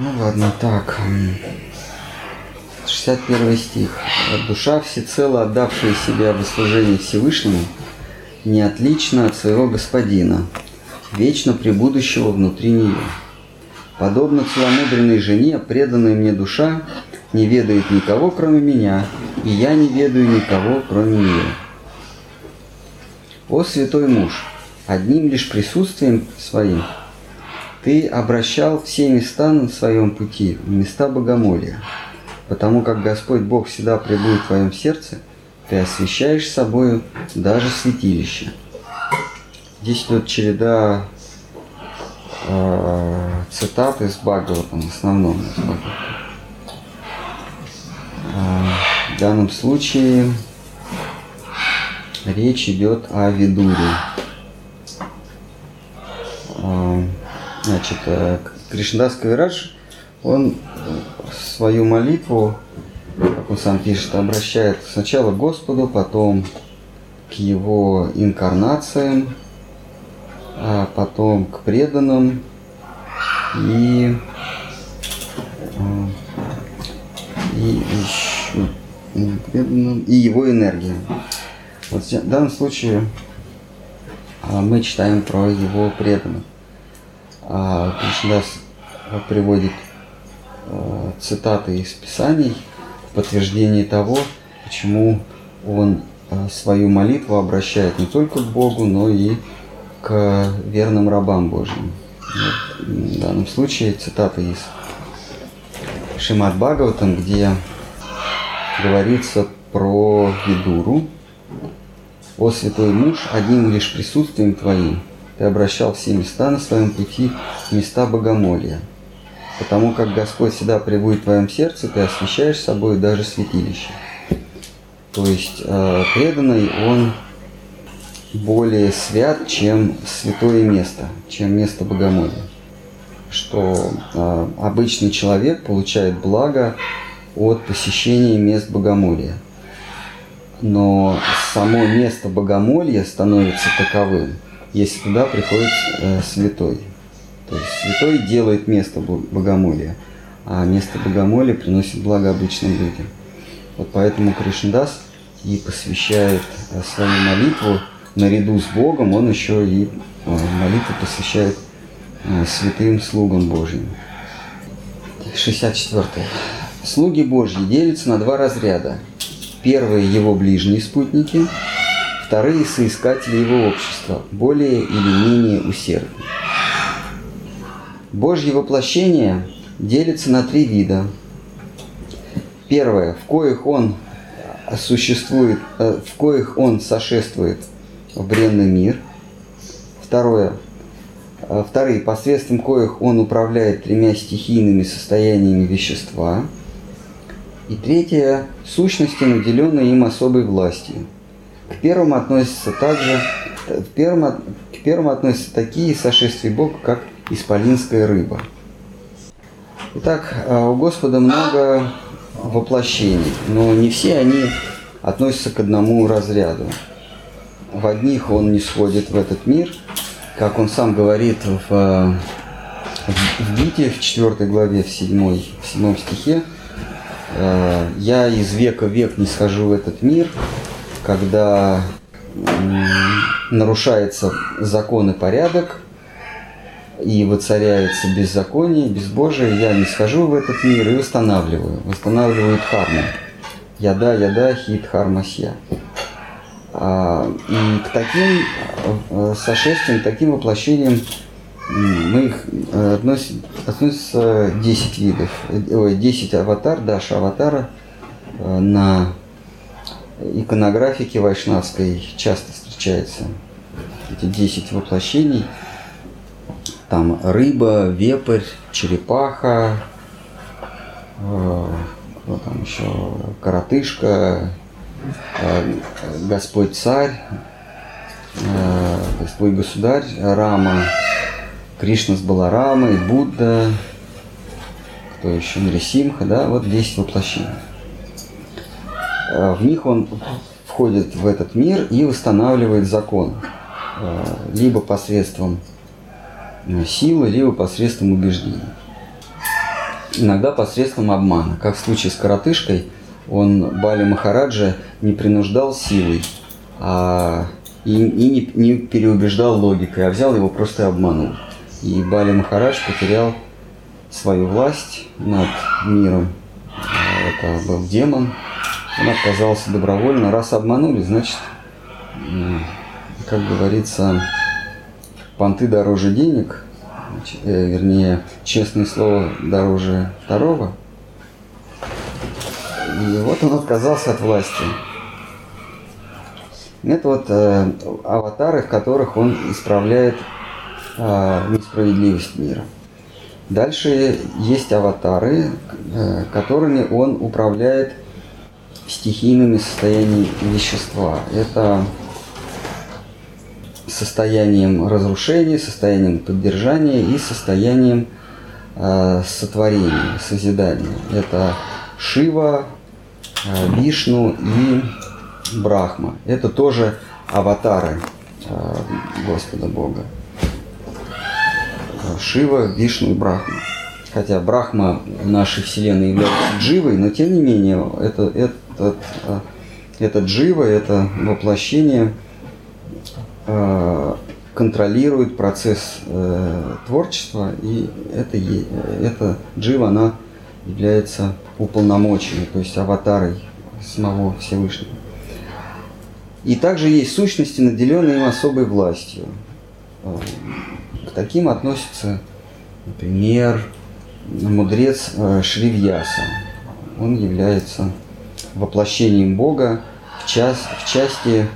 Ну ладно, так. 61 стих. «Душа, всецело отдавшая себя в служение Всевышнему, не отлична от своего Господина, вечно пребудущего внутри нее. Подобно целомудренной жене, преданная мне душа, не ведает никого, кроме меня, и я не ведаю никого, кроме нее. О святой муж, одним лишь присутствием своим ты обращал все места на своем пути, в места богомолия. Потому как Господь Бог всегда пребудет в твоем сердце, ты освящаешь собою даже святилище. Здесь идет череда э, цитат из Бхагаватам, в основном. Э, в данном случае речь идет о Видуре. Э, значит, э, Кришнадас Кавирадж, он свою молитву, как он сам пишет, обращает сначала к Господу, потом к его инкарнациям, а потом к преданным и, э, и еще преданным, и его энергии. Вот в данном случае а, мы читаем про его преданных. Кришнадас приводит Э, цитаты из Писаний в подтверждение того, почему он э, свою молитву обращает не только к Богу, но и к верным рабам Божьим. Вот, в данном случае цитата из Шимат Бхагаватам, где говорится про Видуру. «О святой муж, одним лишь присутствием твоим ты обращал все места на своем пути, места богомолия, Потому как Господь всегда пребудет в твоем сердце, ты освящаешь собой даже святилище. То есть э, преданный, он более свят, чем святое место, чем место богомолия. Что э, обычный человек получает благо от посещения мест богомолия. Но само место богомолья становится таковым, если туда приходит э, святой. То есть святой делает место богомолия, а место богомолия приносит благо обычным людям. Вот поэтому Кришндас и посвящает э, свою молитву наряду с Богом, он еще и э, молитву посвящает э, святым слугам Божьим. 64. Слуги Божьи делятся на два разряда. Первые – его ближние спутники, вторые – соискатели его общества, более или менее усердные. Божье воплощение делится на три вида. Первое, в коих он существует, э, в коих он сошествует в бренный мир. Второе, э, вторые, посредством коих он управляет тремя стихийными состояниями вещества. И третье, сущности, наделенные им особой властью. К первому относятся также, к первому, к первому относятся такие сошествия Бога, как исполинская рыба. Итак, э, у Господа много воплощений, но не все они относятся к одному разряду. В одних он не сходит в этот мир, как он сам говорит в, э, в Гите, в 4 главе, в 7, в 7 стихе, «Э, «Я из века в век не схожу в этот мир, когда нарушается закон и порядок, и воцаряется беззаконие, безбожие, я не схожу в этот мир и восстанавливаю, восстанавливаю дхарму. Яда, яда, хит, хармасья. А, и к таким э, сошествиям, таким воплощениям мы их э, относим, относится 10 видов, ой, 10 аватар, Даша аватара э, на иконографике вайшнавской часто встречается. Эти 10 воплощений – там рыба, вепрь, черепаха, э, там еще, коротышка, э, Господь царь, э, Господь государь, Рама, Кришна с Баларамой, Будда, кто еще, Нарисимха, да, вот 10 воплощений. Э, в них он входит в этот мир и устанавливает закон, э, либо посредством силы, либо посредством убеждений. иногда посредством обмана. Как в случае с коротышкой, он Бали Махараджа не принуждал силой, а и, и не, не переубеждал логикой, а взял его просто и обманул. И Бали Махарадж потерял свою власть над миром. Это был демон. Он отказался добровольно. Раз обманули, значит, как говорится, понты дороже денег, э, вернее, честное слово дороже второго. И вот он отказался от власти. Это вот э, аватары, в которых он исправляет э, несправедливость мира. Дальше есть аватары, э, которыми он управляет стихийными состояниями вещества. Это состоянием разрушения, состоянием поддержания и состоянием э, сотворения, созидания. Это Шива, э, Вишну и Брахма. Это тоже аватары э, Господа Бога. Шива, Вишну и Брахма. Хотя Брахма в нашей Вселенной является дживой, но тем не менее это, это, э, это джива, это воплощение э, контролирует процесс э, творчества, и это, это джива, она является уполномоченной, то есть аватарой самого Всевышнего. И также есть сущности, наделенные им особой властью. К таким относится, например, мудрец Шривьяса. Он является воплощением Бога в, час, в части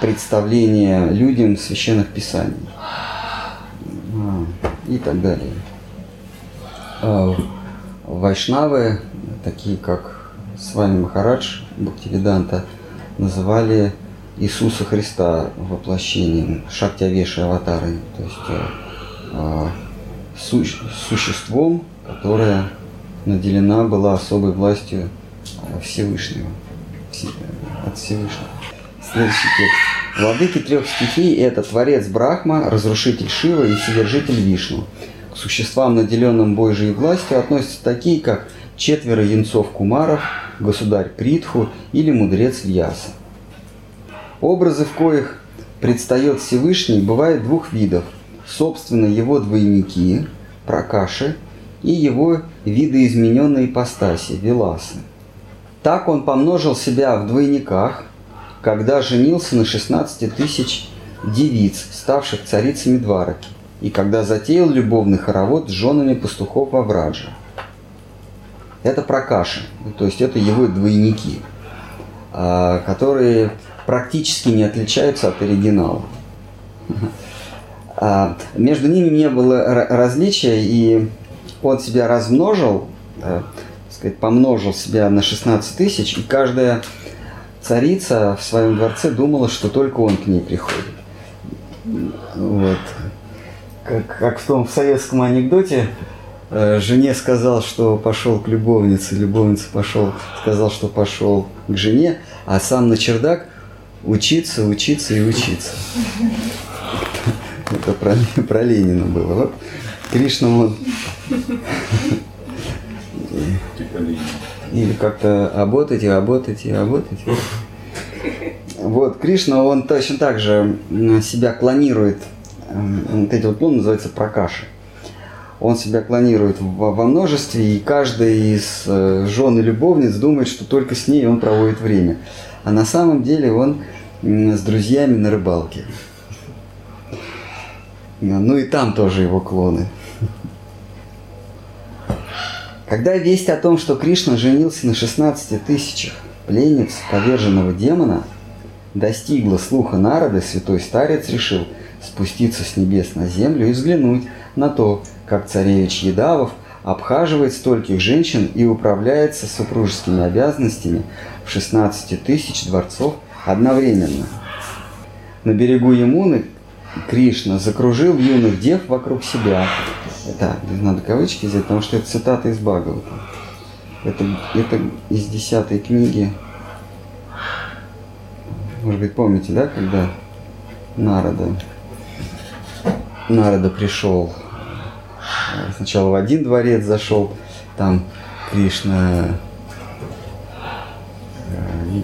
представления людям священных писаний а, и так далее. А, вайшнавы, такие как с вами Махарадж Бхактивиданта, называли Иисуса Христа воплощением Шактявеши аватары, то есть э, су существом, которое наделена была особой властью Всевышнего, от Всевышнего. Следующий текст. Владыки трех стихий – это Творец Брахма, Разрушитель Шива и Вседержитель Вишну. К существам, наделенным Божьей властью, относятся такие, как четверо янцов Кумаров, государь Притху или мудрец Вьяса. Образы, в коих предстает Всевышний, бывают двух видов. Собственно, его двойники, пракаши, и его видоизмененные ипостаси, веласы. Так он помножил себя в двойниках, когда женился на 16 тысяч девиц, ставших царицами Двараки, и когда затеял любовный хоровод с женами пастухов во Врадже. Это пракаши, то есть это его двойники, а, которые практически не отличаются от оригинала. А, между ними не было различия, и он себя размножил, сказать, помножил себя на 16 тысяч, и каждая царица в своем дворце думала, что только он к ней приходит. Вот. Как, как в том советском анекдоте, э, жене сказал, что пошел к любовнице, любовница пошел, сказал, что пошел к жене, а сам на чердак – учиться, учиться и учиться. Это про, про Ленина было. Вот Кришна он... Или как-то работайте, работайте, работайте. Вот, Кришна, он точно так же себя клонирует, вот эти вот, ну, называется прокаши. Он себя клонирует во, во множестве, и каждый из э, жен и любовниц думает, что только с ней он проводит время. А на самом деле он с друзьями на рыбалке. Ну и там тоже его клоны. Когда весть о том, что Кришна женился на 16 тысячах пленниц поверженного демона, достигла слуха народа, святой старец решил спуститься с небес на землю и взглянуть на то, как царевич Едавов обхаживает стольких женщин и управляется супружескими обязанностями в 16 тысяч дворцов одновременно. На берегу Ямуны Кришна закружил юных дев вокруг себя. Да, надо кавычки взять, потому что это цитата из Бхагавата. Это, это из десятой книги. Может быть, помните, да, когда Народа, Народа пришел сначала в один дворец зашел, там Кришна э,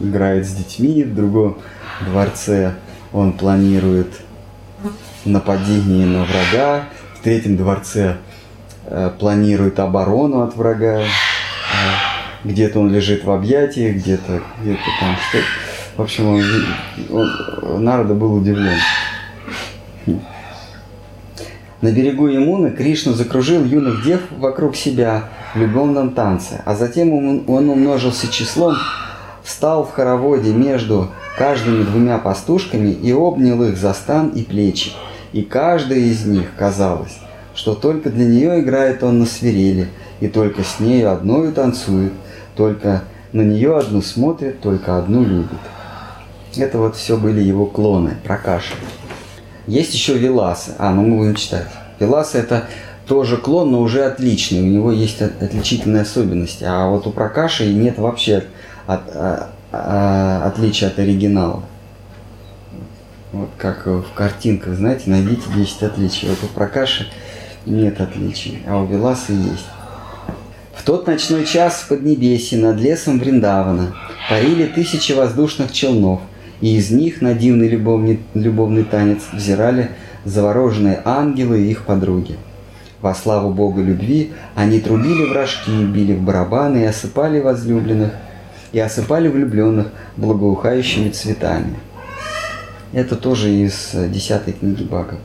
играет с детьми, в другом дворце он планирует нападение на врага, в третьем дворце э, планирует оборону от врага, э, где-то он лежит в объятиях, где-то где там что В общем, он, он, Нарада был удивлен. На берегу Ямуны Кришна закружил юных дев вокруг себя в любовном танце, а затем он умножился числом, встал в хороводе между каждыми двумя пастушками и обнял их за стан и плечи. И каждая из них казалось, что только для нее играет он на свирели, и только с нею одною танцует, только на нее одну смотрит, только одну любит. Это вот все были его клоны, прокаши. Есть еще Веласы. А, ну мы будем читать. Веласы это тоже клон, но уже отличный. У него есть отличительные особенности. А вот у Пракаши нет вообще от, от, от, отличия от оригинала. Вот как в картинках, знаете, найдите 10 отличий. Вот у Пракаши нет отличий, а у Веласы есть. В тот ночной час в Поднебесье над лесом Вриндавана парили тысячи воздушных челнов, и из них на дивный любовный, любовный танец взирали завороженные ангелы и их подруги. Во славу Бога любви они трубили в рожки, били в барабаны и осыпали возлюбленных, и осыпали влюбленных благоухающими цветами – это тоже из э, десятой книги Бага.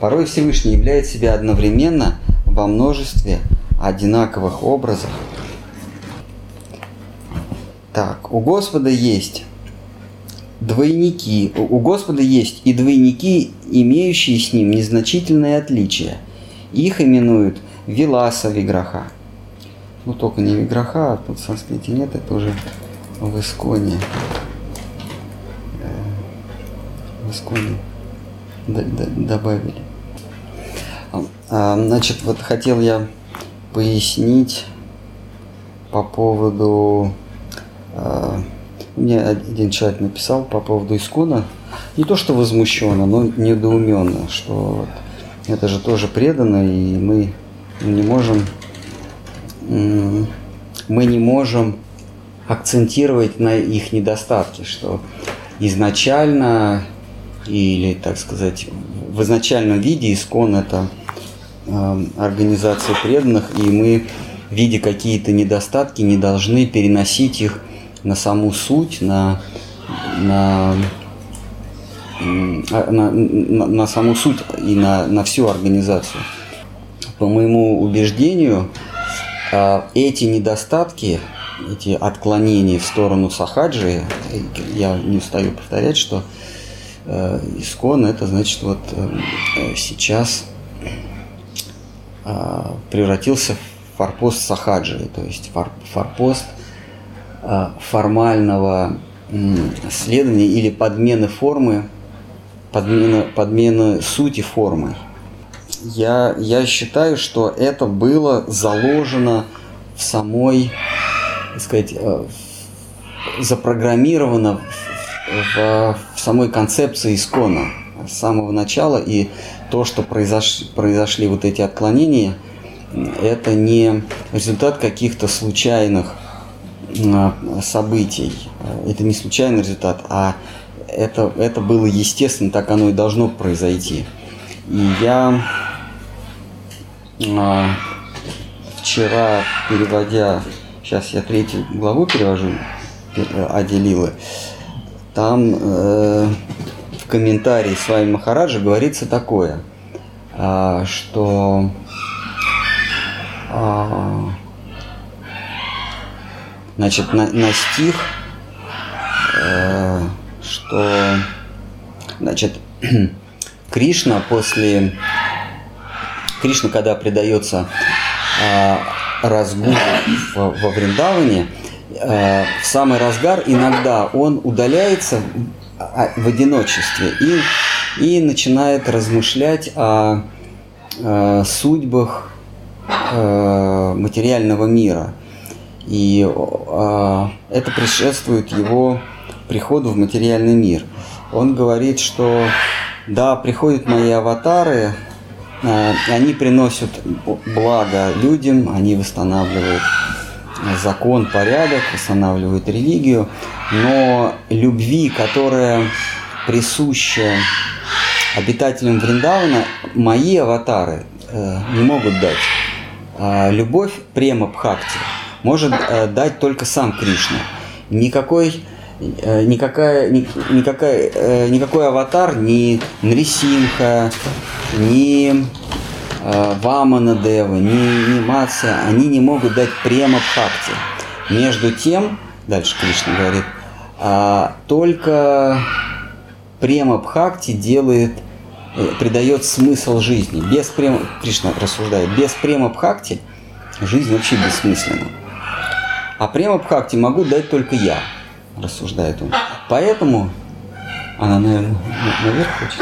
Порой Всевышний являет себя одновременно во множестве одинаковых образов. Так, у Господа есть двойники, у Господа есть и двойники, имеющие с ним незначительные отличия. Их именуют Виласа Виграха. Ну, только не Виграха, а тут в санскрите нет, это уже в Исконе. Исконе добавили. А, значит, вот хотел я пояснить по поводу... А, мне один человек написал по поводу Искона, не то что возмущенно, но недоуменно, что вот это же тоже предано, и мы не можем мы не можем акцентировать на их недостатки, что изначально или, так сказать, в изначальном виде искон это э, организация преданных, и мы, видя какие-то недостатки, не должны переносить их на саму суть, на, на, на, на, на саму суть и на, на всю организацию. По моему убеждению, э, эти недостатки, эти отклонения в сторону сахаджи, я не устаю повторять, что искон это значит вот э, сейчас а, превратился в форпост Сахаджи, то есть форпост формального следования или подмены формы, подмены, подмены сути формы. Я, я считаю, что это было заложено в самой, так сказать, э, запрограммировано в, в самой концепции искона с самого начала. И то, что произош, произошли вот эти отклонения, это не результат каких-то случайных а, событий. Это не случайный результат, а это, это было естественно, так оно и должно произойти. И я а, вчера, переводя, сейчас я третью главу перевожу, Аделилы, там э, в комментарии с вами Махараджа говорится такое, э, что э, значит, на, на стих, э, что значит, Кришна после Кришна, когда предается э, разгулу во, во Вриндаване, Э, в самый разгар иногда он удаляется в одиночестве и, и начинает размышлять о, о судьбах э, материального мира. И э, это предшествует его приходу в материальный мир. Он говорит, что да, приходят мои аватары, э, они приносят благо людям, они восстанавливают закон, порядок, восстанавливают религию, но любви, которая присуща обитателям Вриндавана, мои аватары э, не могут дать. А любовь према Бхакти может э, дать только сам Кришна. Никакой Э, никакая, никакая, э, никакой аватар, ни Нрисимха, ни э, Вамана Дева, ни, ни Матса, они не могут дать према Бхакти. Между тем, дальше Кришна говорит, а, только према Бхакти делает, придает смысл жизни. Без према, Кришна рассуждает, без према Бхакти жизнь вообще бессмысленна. А према Бхакти могу дать только я рассуждает он. Поэтому она, наверное, наверх хочет.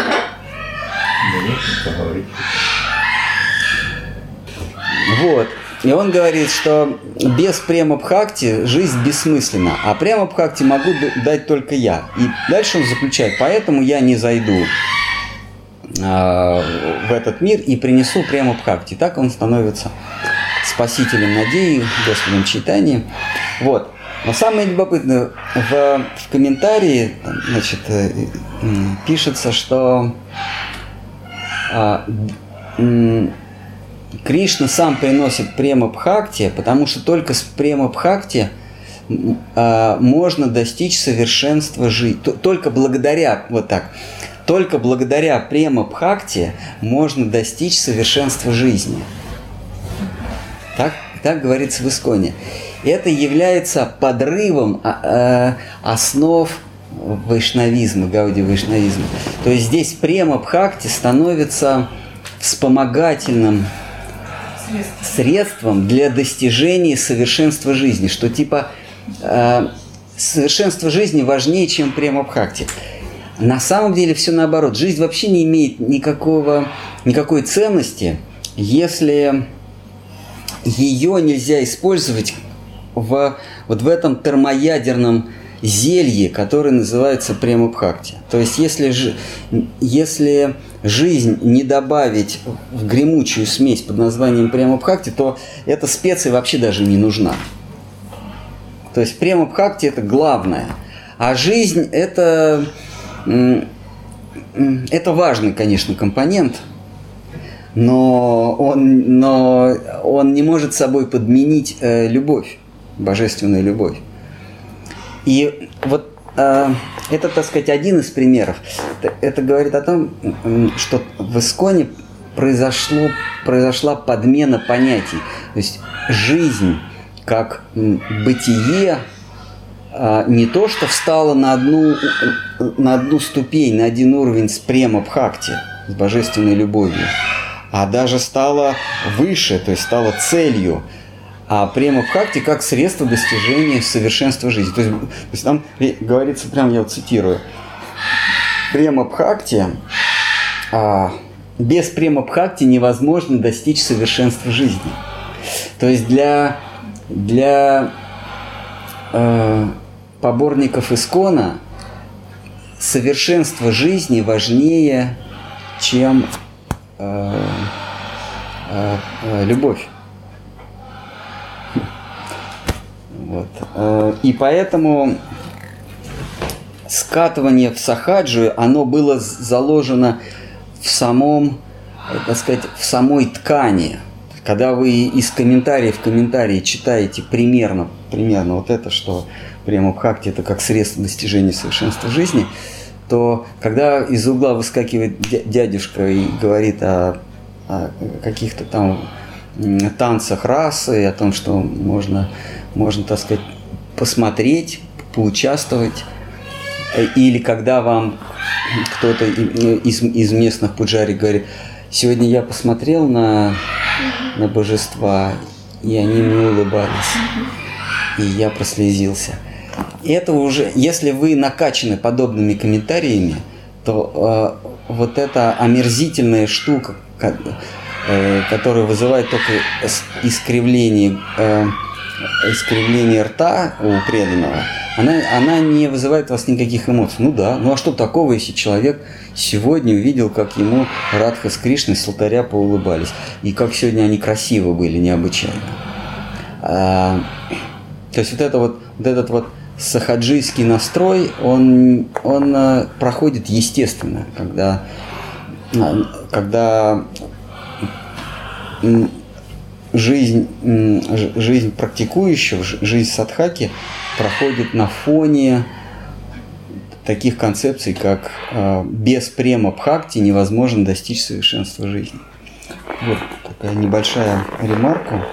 Вот. И он говорит, что без према Бхакти жизнь бессмысленна, а према Бхакти могу дать только я. И дальше он заключает, поэтому я не зайду э, в этот мир и принесу према Бхакти. Так он становится спасителем надеи, Господом читания. Вот. Но самое любопытное, в, в комментарии значит, э, пишется, что а, Кришна сам приносит према Бхакти, потому что только с према Бхакти а, можно достичь совершенства жизни. Только благодаря, вот так, только благодаря према Бхакти можно достичь совершенства жизни. Так, так говорится в Исконе это является подрывом а, э, основ вайшнавизма, гауди вайшнавизма. То есть здесь према Бхакти становится вспомогательным средством для достижения совершенства жизни, что типа э, совершенство жизни важнее, чем према Бхакти. На самом деле все наоборот. Жизнь вообще не имеет никакого, никакой ценности, если ее нельзя использовать в, вот в этом термоядерном зелье, которое называется премабхакти. То есть, если, если жизнь не добавить в гремучую смесь под названием премабхакти, то эта специя вообще даже не нужна. То есть премабхакти это главное. А жизнь это, это важный, конечно, компонент, но он, но он не может собой подменить э, любовь божественную любовь. И вот это, так сказать, один из примеров. Это, говорит о том, что в Исконе произошло, произошла подмена понятий. То есть жизнь как бытие э, не то, что встала на одну, на одну ступень, на один уровень с према Бхакти, с божественной любовью, а даже стала выше, то есть стала целью – а према бхакти как средство достижения совершенства жизни. То есть, то есть там говорится, прям я цитирую, према бхакти, а, без према бхакти невозможно достичь совершенства жизни. То есть для, для э, поборников искона совершенство жизни важнее, чем э, э, э любовь. Вот. Э, и поэтому скатывание в сахаджу, оно было заложено в самом, так сказать, в самой ткани. Когда вы из комментария в комментарии читаете примерно, примерно вот это, что прямо Бхакти это как средство достижения совершенства жизни, то когда из угла выскакивает дядюшка и говорит о, о каких-то там танцах расы, о том, что можно можно, так сказать, посмотреть, поучаствовать. Или когда вам кто-то из, из местных пуджари говорит, сегодня я посмотрел на, на божества, и они мне улыбались, и я прослезился. Это уже, если вы накачаны подобными комментариями, то э, вот эта омерзительная штука, э, которая вызывает только искривление э, искривление рта у преданного, она, она не вызывает у вас никаких эмоций. Ну да, ну а что такого, если человек сегодня увидел, как ему Радха с Кришной с алтаря поулыбались, и как сегодня они красивы были, необычайно. А, то есть вот, это вот, вот этот вот сахаджийский настрой, он, он а, проходит естественно, когда, а, когда жизнь, жизнь практикующего, жизнь садхаки проходит на фоне таких концепций, как э, без према бхакти невозможно достичь совершенства жизни. Вот такая небольшая ремарка.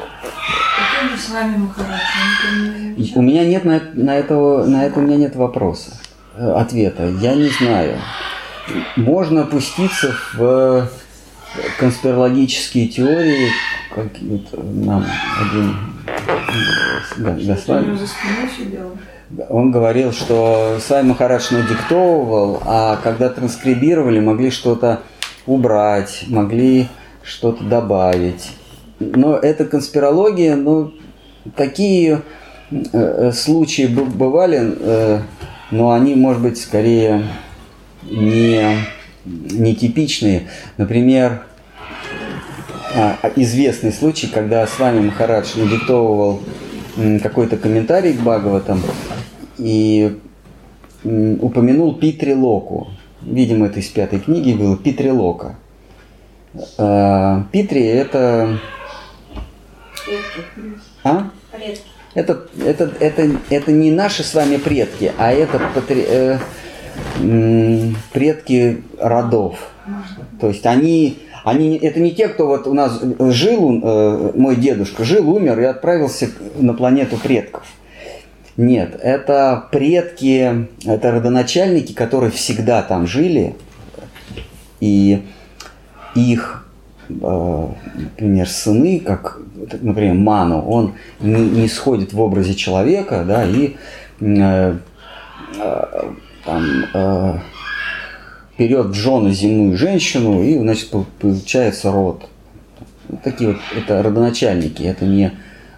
У меня нет на, на, этого, на это у меня нет вопроса, э, ответа. Я не знаю. Можно опуститься в конспирологические теории, как нам один господин он говорил, что Сай Махарадж надиктовывал, а когда транскрибировали, могли что-то убрать, могли что-то добавить. Но это конспирология, но такие э, э случаи бывали, э, но они, может быть, скорее не, не типичные. Например, а, известный случай, когда с вами Махарадж надиктовывал какой-то комментарий к Бхагаватам и упомянул Питрилоку. Видимо, это из пятой книги было Питрилока. А, Питри это... А? Это, это, это, это не наши с вами предки, а это патри, э, предки родов. То есть они они, это не те, кто вот у нас жил, э, мой дедушка жил, умер и отправился на планету предков. Нет, это предки, это родоначальники, которые всегда там жили, и их, э, например, сыны, как, например, Ману, он не, не сходит в образе человека, да, и э, э, там, э, берет жены земную женщину, и, значит, получается род. Такие вот, это родоначальники, это не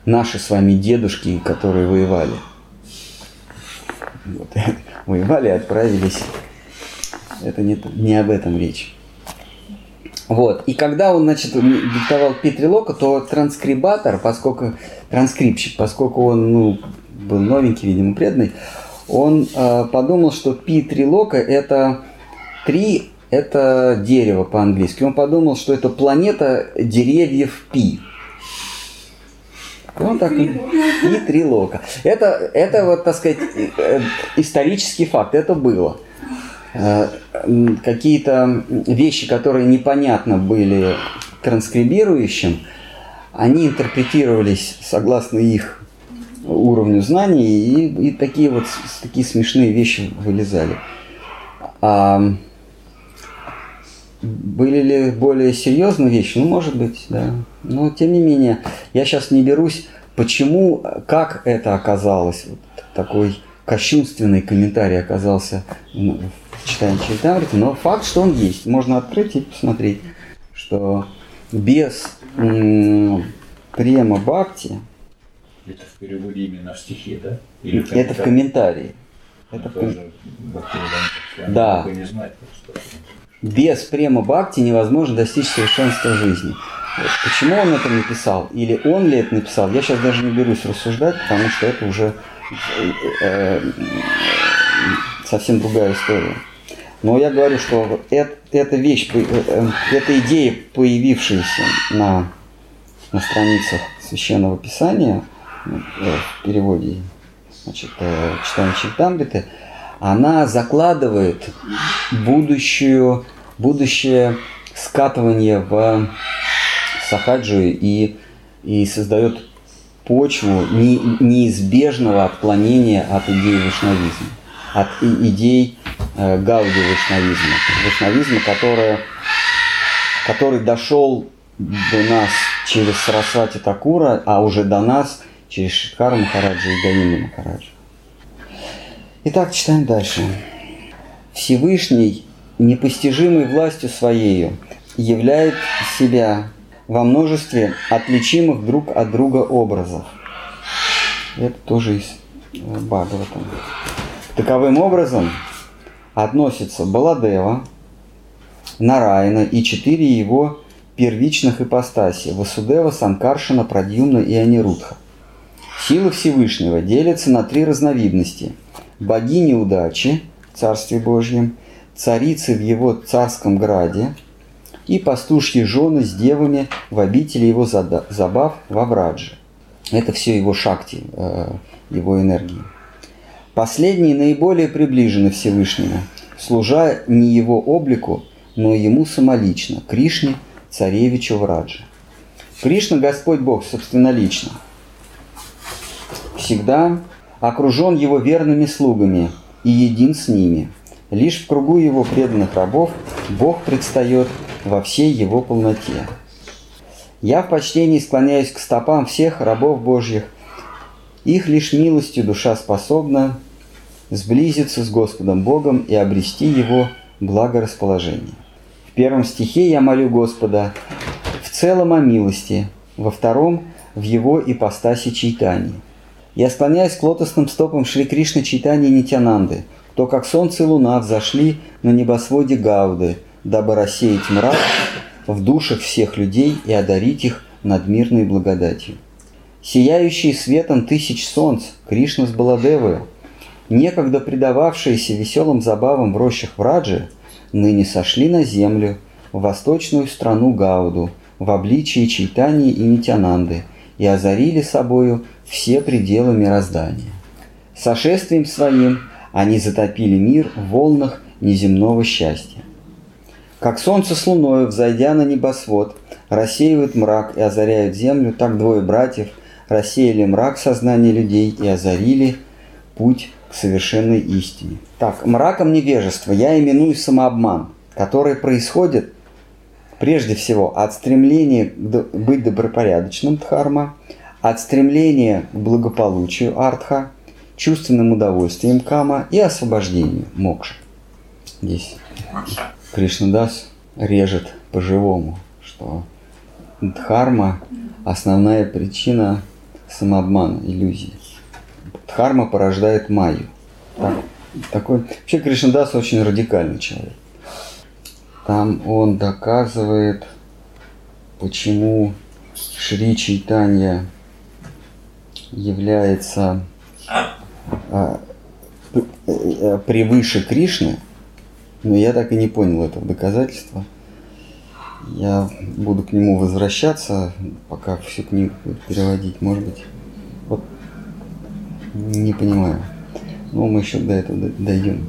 наши с вами дедушки, которые воевали. Вот. Воевали, отправились. Это не, не об этом речь. Вот. И когда он, значит, диктовал Петрилока, то транскрибатор, поскольку транскрипщик, поскольку он ну, был новенький, видимо, преданный, он э, подумал, что Петрилока это Три – это дерево по-английски. Он подумал, что это планета деревьев Пи. Он так и три лока. Это, это вот, так сказать, э, исторический факт. Это было. Э, какие-то вещи, которые непонятно были транскрибирующим, они интерпретировались согласно их уровню знаний, и, и такие вот такие смешные вещи вылезали. А, были ли более серьезные вещи? Ну, может быть, да. Но, тем не менее, я сейчас не берусь, почему, как это оказалось, вот такой кощунственный комментарий оказался в читании Чайтамриты, но факт, что он есть. Можно открыть и посмотреть, что без према бхакти... Это в переводе именно в стихе, да? Или в это в комментарии. Это. Тоже, да. Не знать, без према бхакти невозможно достичь совершенства жизни. Почему он это написал? Или он ли это написал? Я сейчас даже не берусь рассуждать, потому что это уже э, э, совсем другая история. Но я говорю, что это, эта вещь, э, э, эта идея, появившаяся на, на страницах Священного Писания, в переводе значит, читания Читамбиты, она закладывает будущую, будущее скатывание в сахаджи и, и создает почву не, неизбежного отклонения от идеи вайшнавизма, от идей э, гауди вайшнавизма, вайшнавизма, которая, который дошел до нас через Сарасвати Тхакура, а уже до нас через Шридхара Махараджа и Говинда Махараджа. Итак, читаем дальше. Всевышний, непостижимой властью Своею, являет себя во множестве отличимых друг от друга образов. Это тоже из э, Бхагаватам. Таковым образом относятся Баладева, Нараяна и четыре его первичных ипостаси – Васудева, Санкаршина, Прадьюмна и Анирудха. Силы Всевышнего делятся на три разновидности – богини удачи в Царстве Божьем, царицы в его царском граде и пастушьи жены с девами в обители его забав во Врадже. Это все его шакти, э, его энергии. Последние наиболее приближены Всевышнему, служа не его облику, но ему самолично, Кришне, царевичу Враджи. Кришна – Господь Бог собственнолично. Всегда окружен его верными слугами и един с ними. Лишь в кругу его преданных рабов Бог предстает во всей его полноте. Я в почтении склоняюсь к стопам всех рабов Божьих. Их лишь милостью душа способна сблизиться с Господом Богом и обрести Его благорасположение. В первом стихе я молю Господа в целом о милости, во втором – в Его ипостаси чайтани. Я склоняюсь к лотосным стопам Шри Кришны Чайтани Нитянанды, то как солнце и луна взошли на небосводе Гауды, дабы рассеять мрак в душах всех людей и одарить их надмирной благодатью. Сияющие светом тысяч солнц, Кришна с Баладевой, некогда предававшиеся веселым забавам в рощах Враджи, ныне сошли на землю, в восточную страну Гауду, в обличии Чайтани и Нитянанды, и озарили собою все пределы мироздания. Сошествием своим они затопили мир в волнах неземного счастья. Как солнце с луною, взойдя на небосвод, рассеивают мрак и озаряют землю, так двое братьев рассеяли мрак сознания людей и озарили путь к совершенной истине. Так, мраком невежества я именую самообман, который происходит прежде всего от стремления быть добропорядочным дхарма, от стремления к благополучию артха, чувственным удовольствием кама и освобождению мокша. Здесь Кришнадас режет по-живому, что дхарма – основная причина самообмана, иллюзии. Дхарма порождает майю. Так, такой... Вообще Кришнадас очень радикальный человек. Там он доказывает, почему Шри Чайтанья является а, превыше Кришны – но я так и не понял этого доказательства. Я буду к нему возвращаться, пока всю книгу переводить, может быть. Вот не понимаю. Но мы еще до этого дойдем.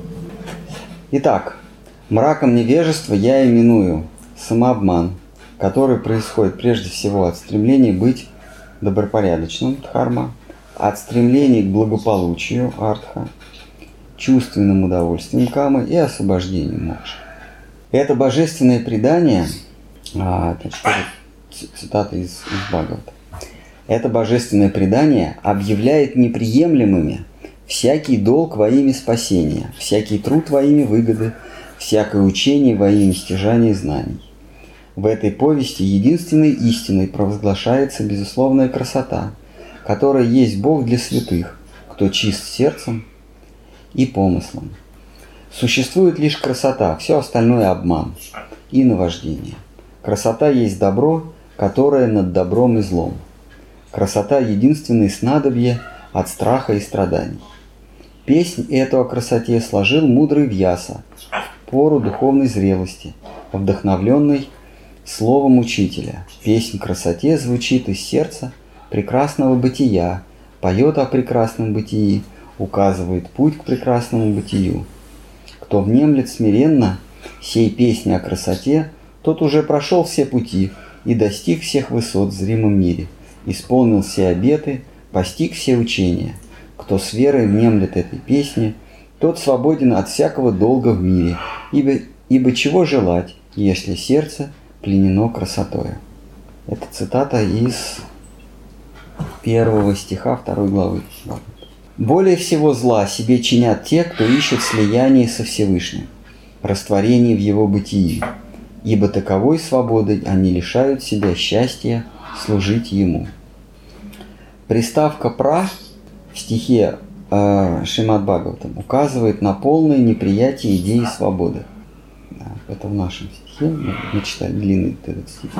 Итак, мраком невежества я именую самообман, который происходит прежде всего от стремления быть добропорядочным, дхарма, от стремления к благополучию, артха, чувственным удовольствием камы и освобождением мокши. Это божественное предание, а, цитата из, из Бхагавата. Это божественное предание объявляет неприемлемыми всякий долг во имя спасения, всякий труд во имя выгоды, всякое учение во имя стяжания знаний. В этой повести единственной истиной провозглашается безусловная красота, которая есть Бог для святых, кто чист сердцем и помыслом. Существует лишь красота, все остальное обман и наваждение. Красота есть добро, которое над добром и злом. Красота – единственное снадобье от страха и страданий. Песнь эту о красоте сложил мудрый Вьяса в пору духовной зрелости, вдохновленный словом учителя. Песнь красоте звучит из сердца прекрасного бытия, поет о прекрасном бытии – указывает путь к прекрасному бытию. Кто внемлет смиренно сей песни о красоте, тот уже прошел все пути и достиг всех высот в зримом мире, исполнил все обеты, постиг все учения. Кто с верой внемлет этой песни, тот свободен от всякого долга в мире, ибо, ибо чего желать, если сердце пленено красотою. Это цитата из первого стиха второй главы. Более всего зла себе чинят те, кто ищет слияние со Всевышним, растворение в его бытии, ибо таковой свободой они лишают себя счастья служить ему. Приставка «пра» в стихе э, Шримад Бхагаватам указывает на полное неприятие идеи свободы. Да, это в нашем стихе, мы читали длинный этот стих.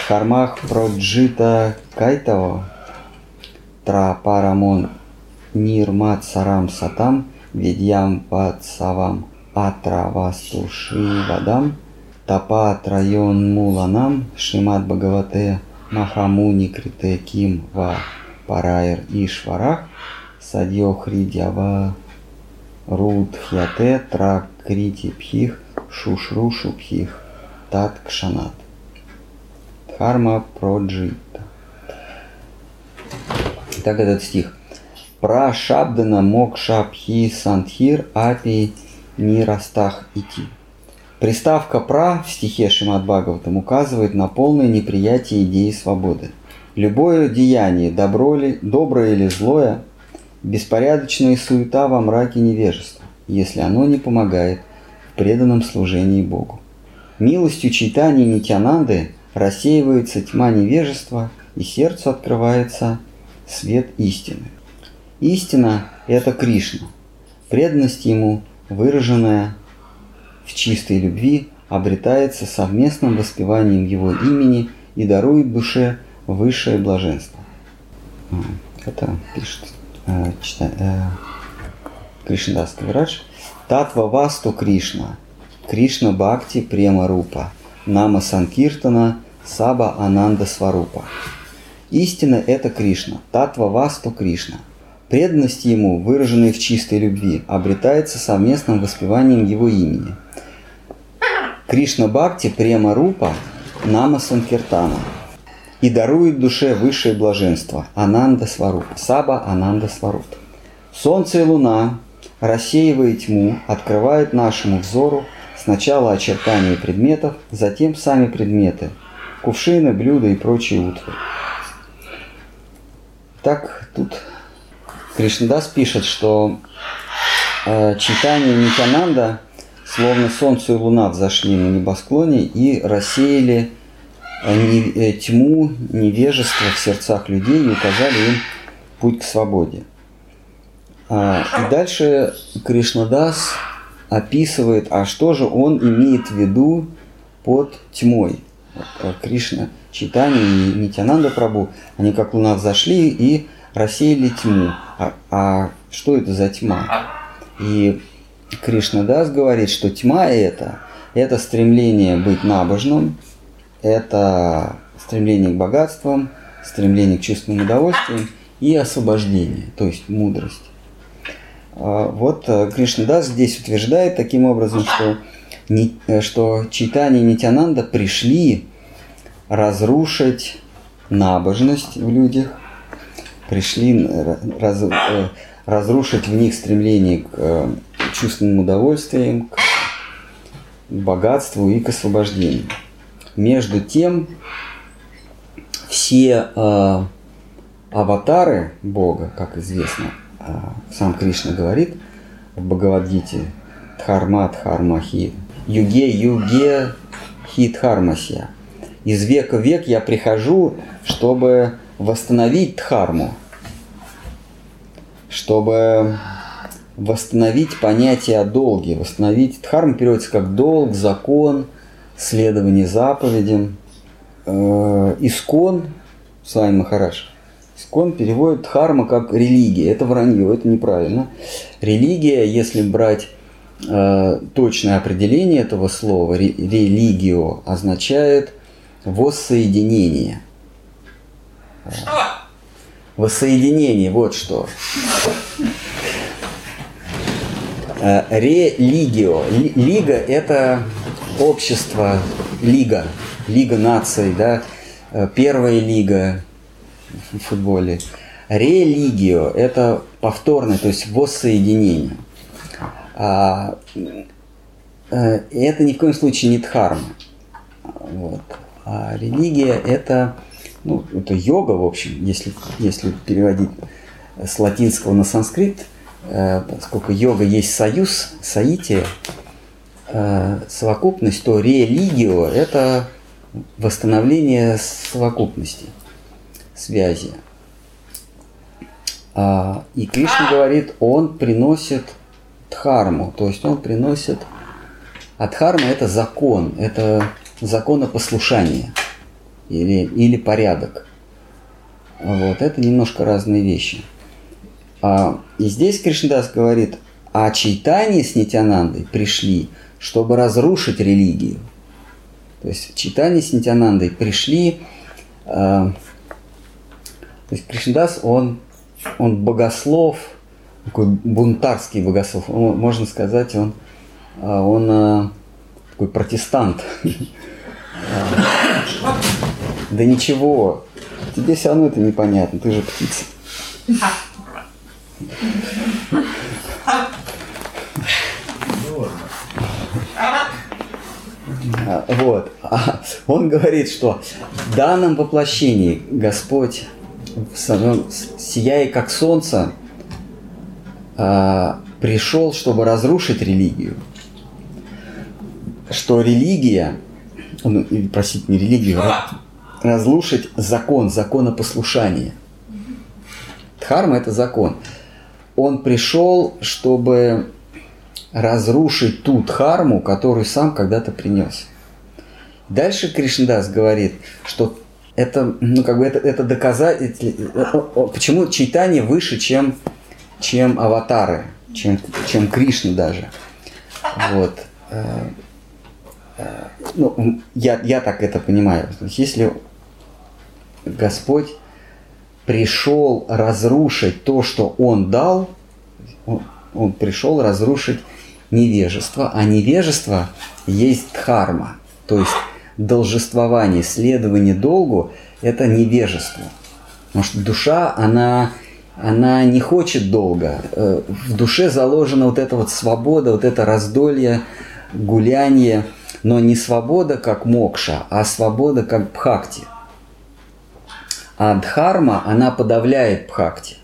Дхармах проджита кайтаво трапарамон нирмат сарам сатам ведьям патсавам атравасту шивадам тапа трайон муланам шимат бхагавате махамуни крите ким ва парайр ишварах садьо хридьява рудхьяте тракрити пхих шушрушу пхих тат кшанат. Дхарма проджита. Итак, этот стих. Пра шабдана мокша пхи сантхир апи нирастах ити. Приставка «пра» в стихе Шимат Бхагаватам указывает на полное неприятие идеи свободы. Любое деяние, добро ли, доброе или злое, беспорядочная суета во мраке невежества, если оно не помогает преданном служении Богу. Милостью читания Нитянанды рассеивается тьма невежества, и сердцу открывается свет истины. Истина – это Кришна. Преданность Ему, выраженная в чистой любви, обретается совместным воспеванием Его имени и дарует душе высшее блаженство. Это пишет э, чита, э, Кришнадас Кавирадж. Татва Васту Кришна, Кришна Бхакти Према Рупа, Нама Санкиртана, Саба Ананда Сварупа. Истина – это Кришна, Татва Васту Кришна. Преданность Ему, выраженная в чистой любви, обретается совместным воспеванием Его имени. Кришна Бхакти Према Рупа Нама Санкиртана и дарует душе высшее блаженство – Ананда Сваруп, Саба Ананда Сваруп. Солнце и луна, рассеивая тьму, открывают нашему взору сначала очертания предметов, затем сами предметы – кувшины, блюда и прочие утварь. Так, тут Кришнадас пишет, что э, читание Нитянанда, словно солнце и луна взошли на небосклоне и рассеяли э, э, тьму, невежество в сердцах людей и указали им путь к свободе. А, и дальше Кришнадас описывает, а что же он имеет в виду под тьмой. Э, Кришна, Читание и Нитянанда Прабу, они как луна взошли и рассеяли тьму. А, а что это за тьма? И Кришна Дас говорит, что тьма это, это стремление быть набожным, это стремление к богатствам, стремление к чувственным удовольствиям и освобождение, то есть мудрость. А вот э, Кришна Дас здесь утверждает таким образом, что, э, что читание Нитянанда пришли разрушить набожность в людях, пришли раз, э, разрушить в них стремление к чувственным удовольствиям, к богатству и к освобождению. Между тем, все э, аватары Бога, как известно, сам Кришна говорит в Бхагавадгите, Дхарма Дхармахи, Юге Юге Хитхармасия. Из века в век я прихожу, чтобы восстановить Дхарму, чтобы восстановить понятие о долге, восстановить дхарма переводится как долг, закон, следование заповедям. Э, искон, с вами Махараш, Искон переводит дхарма как религия. Это вранье, это неправильно. Религия, если брать э, точное определение этого слова, религио означает воссоединение. Что? Воссоединение, вот что. Э, религио. Лига – это общество, лига, лига наций, да, э, первая лига в футболе. Религио – это повторное, то есть воссоединение. А, э, это ни в коем случае не дхарма. Вот. А религия – это ну, это йога, в общем, если, если переводить с латинского на санскрит, э, поскольку йога есть союз, соитие, э, совокупность, то религио – это восстановление совокупности, связи. А, и Кришна говорит, он приносит дхарму, то есть он приносит... А дхарма это закон, это законопослушание или, или порядок. Вот, это немножко разные вещи. А, и здесь Кришнадас говорит, а Чайтани с Нитянандой пришли, чтобы разрушить религию. То есть Чайтани с Нитянандой пришли, а, то есть Кришнадас, он, он богослов, такой бунтарский богослов, он, можно сказать, он, а, он а, такой протестант. Да ничего, тебе все равно это непонятно, ты же птица. Вот. Он говорит, что в данном воплощении Господь, сияя как солнце, пришел, чтобы разрушить религию. Что религия, ну, простите, не религию, разрушить закон, законопослушание. Дхарма – это закон. Он пришел, чтобы разрушить ту дхарму, которую сам когда-то принес. Дальше Кришндас говорит, что это, ну, как бы это, это доказательство, почему читание выше, чем, чем аватары, чем, чем Кришна даже. Вот. Э, э, ну, я, я так это понимаю. Если Господь пришел разрушить то, что Он дал, Он, он пришел разрушить невежество, а невежество есть дхарма, то есть должествование, следование долгу – это невежество. Потому что душа, она, она не хочет долго. Э, в душе заложена вот эта вот свобода, вот это раздолье, гуляние, но не свобода как мокша, а свобода как бхакти. А дхарма, она подавляет бхакти.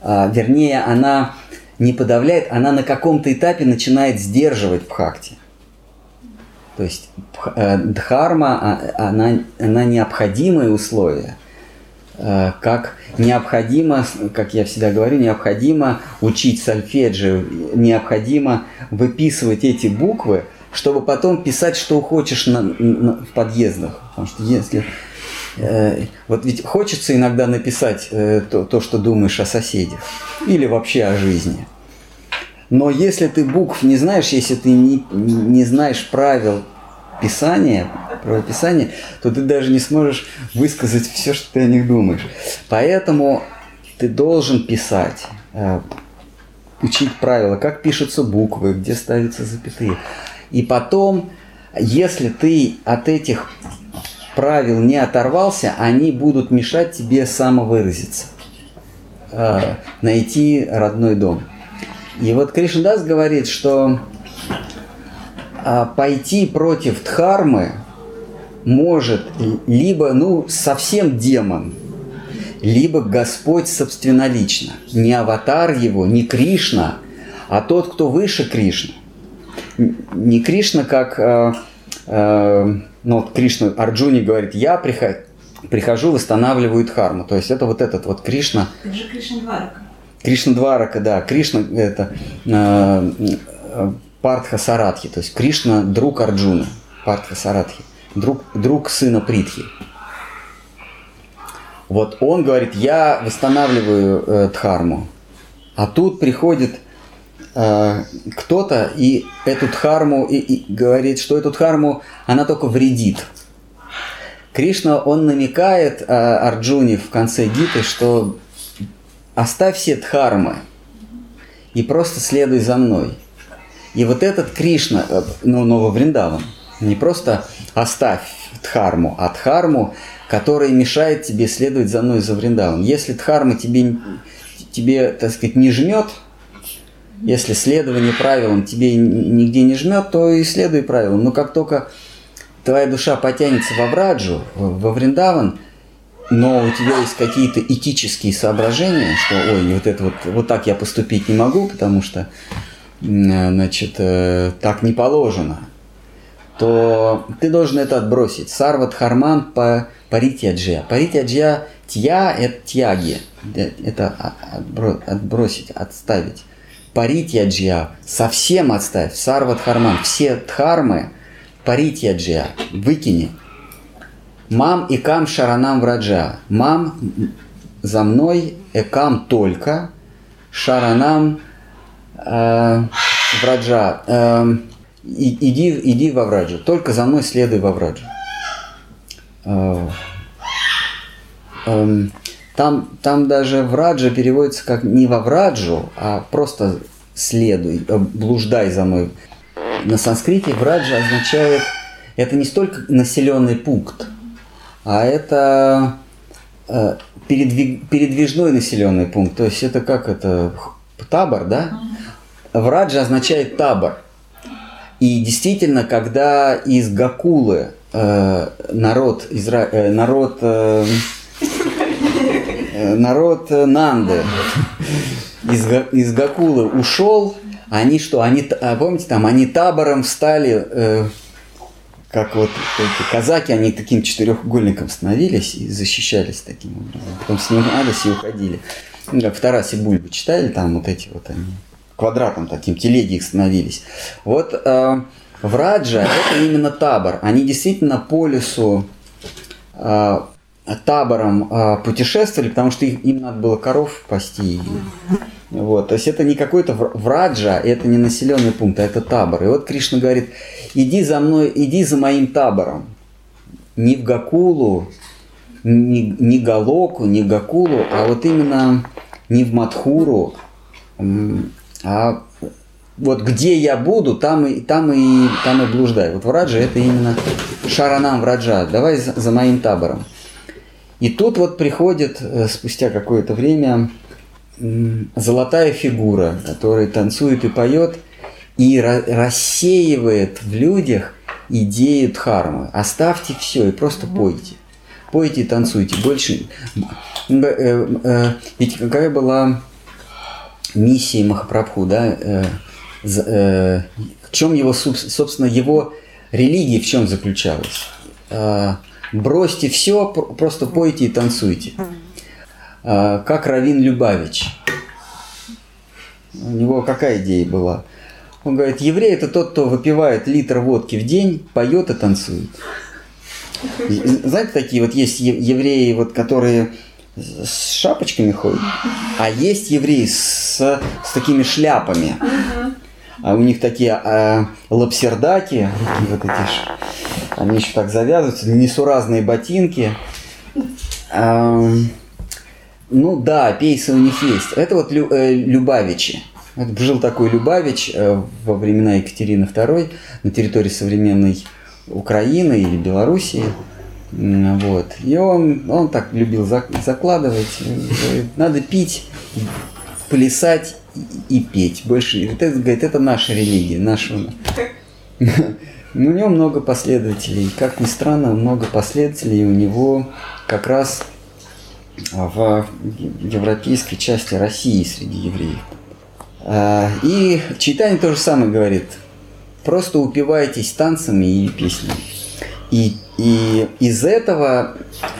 А, вернее, она не подавляет, она на каком-то этапе начинает сдерживать бхакти. То есть э, дхарма, а, она, она необходимое условие. Э, как необходимо, как я всегда говорю, необходимо учить сольфеджио, необходимо выписывать эти буквы, чтобы потом писать, что хочешь на, на, в подъездах. Потому что если Э, вот ведь хочется иногда написать то, то, что думаешь о соседях или вообще о жизни. Но если ты букв не знаешь, если ты не, не знаешь правил писания, правописания, то ты даже не сможешь высказать все, что ты о них думаешь. Поэтому ты должен писать, э, учить правила, как пишутся буквы, где ставятся запятые. И потом, если ты от этих правил не оторвался, они будут мешать тебе самовыразиться, э, найти родной дом. И вот Кришнадас говорит, что пойти против Дхармы может либо ну, совсем демон, либо Господь собственнолично. Не аватар его, не Кришна, а тот, кто выше Кришны. Не Кришна как э, э, ну, вот Кришна Арджуни говорит, я прихожу, прихожу, восстанавливаю дхарму. То есть это вот этот вот Кришна. Это же Кришна Дварака. Кришна Дварака, да. Кришна это э, э, Партха Саратхи. То есть Кришна друг Арджуны. Партха Саратхи. Друг, друг сына Притхи. Вот он говорит, я восстанавливаю э, дхарму. А тут приходит Э, кто-то и эту дхарму и, и говорит, что эту дхарму она только вредит. Кришна, он намекает э, Арджуне в конце Гиты, что оставь все дхармы и просто следуй за мной. И вот этот Кришна, э, ну, Нова Вриндаван, не просто оставь дхарму, а дхарму, которая мешает тебе следовать за мной за Вриндаван. Если дхарма тебе, тебе так сказать, не жмет, если следование правилам тебе нигде не жмет, то и следуй правилам. Но как только твоя душа потянется во Враджу, во Вриндаван, но у тебя есть какие-то этические соображения, что, ой, вот это вот, вот так я поступить не могу, потому что, значит, э, так не положено, то ты должен это отбросить. Сарват Харман по Паритяджия. Паритяджия Тья – это тяги, э, это отбросить, отставить. Паритьяджия – совсем отставь, сарват харман, все дхармы – паритьяджия, выкини. Мам и кам шаранам враджа. Мам за мной, экам только, шаранам э, враджа. Э, иди, иди во враджу, только за мной следуй во враджу. Э, э, там, там даже враджа переводится как не во враджу, а просто следуй, э, блуждай за мной. На санскрите враджа означает, это не столько населенный пункт, а это э, передвиг, передвижной населенный пункт. То есть это как это табор, да? Враджа означает табор. И действительно, когда из Гакулы э, народ, Изра... э, народ, э, э народ Нанды из, из Гакулы ушел, они что, они, а помните, там они табором встали э, как вот эти казаки, они таким четырехугольником становились и защищались таким образом. Потом снимались и уходили. Ну, как в Тарасе Бульбы читали, там вот эти вот они квадратом таким, телеги их становились. Вот э, в Раджа это именно табор. Они действительно по лесу э, табором э, путешествовали, потому что их, им надо было коров пасти. Вот. То есть это не какой-то враджа, это не населенный пункт, а это табор. И вот Кришна говорит, иди за мной, иди за моим табором. Не в Гакулу, не, не Галоку, не Гакулу, а вот именно не в Мадхуру, а вот где я буду, там и, там и, там и блуждай. Вот Враджа это именно Шаранам Враджа. Давай за, за моим табором. И тут вот приходит э, спустя какое-то время золотая фигура, которая танцует и поет, и рассеивает в людях идею дхармы. Оставьте все и просто пойте. Пойте и танцуйте. Больше... Э, э, ведь какая была миссия Махапрабху, да? В чем его, собственно, его религия в чем заключалась? бросьте все, просто пойте и танцуйте. А, как Равин Любавич. У него какая идея была? Он говорит, еврей это тот, кто выпивает литр водки в день, поет и танцует. Знаете, такие вот есть евреи, вот, которые с шапочками ходят, а есть евреи с, с такими шляпами. А у них такие а, лапсердаки, вот эти, они еще так завязываются, несуразные ботинки. А, ну да, пейсы у них есть. Это вот Лю, э, Любавичи. Это жил такой Любавич э, во времена Екатерины II на территории современной Украины или Белоруссии. Вот. И он, он так любил закладывать. Надо пить, плясать и петь. Больше, это, говорит, это наша религия, наша. Но у него много последователей. Как ни странно, много последователей у него как раз в европейской части России среди евреев. А, и Читание то же самое говорит. Просто упивайтесь танцами и песнями. И, и из этого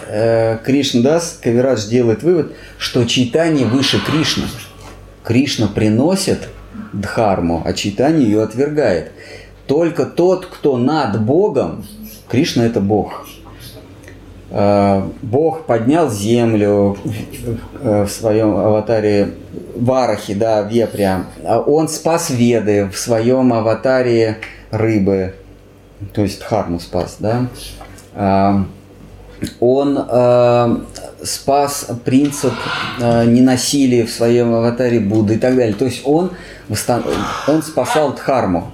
э, Кришнадас Кавирадж делает вывод, что читание выше Кришны. Кришна приносит дхарму, а читание ее отвергает. Только тот, кто над Богом, Кришна это Бог. Э, Бог поднял землю в своем аватаре Варахи, да, вепря. А он спас Веды в своем аватаре рыбы, то есть Дхарму спас, да. А, он спас принцип э, ненасилия в своем аватаре Будды и так далее. То есть он, он спасал Дхарму.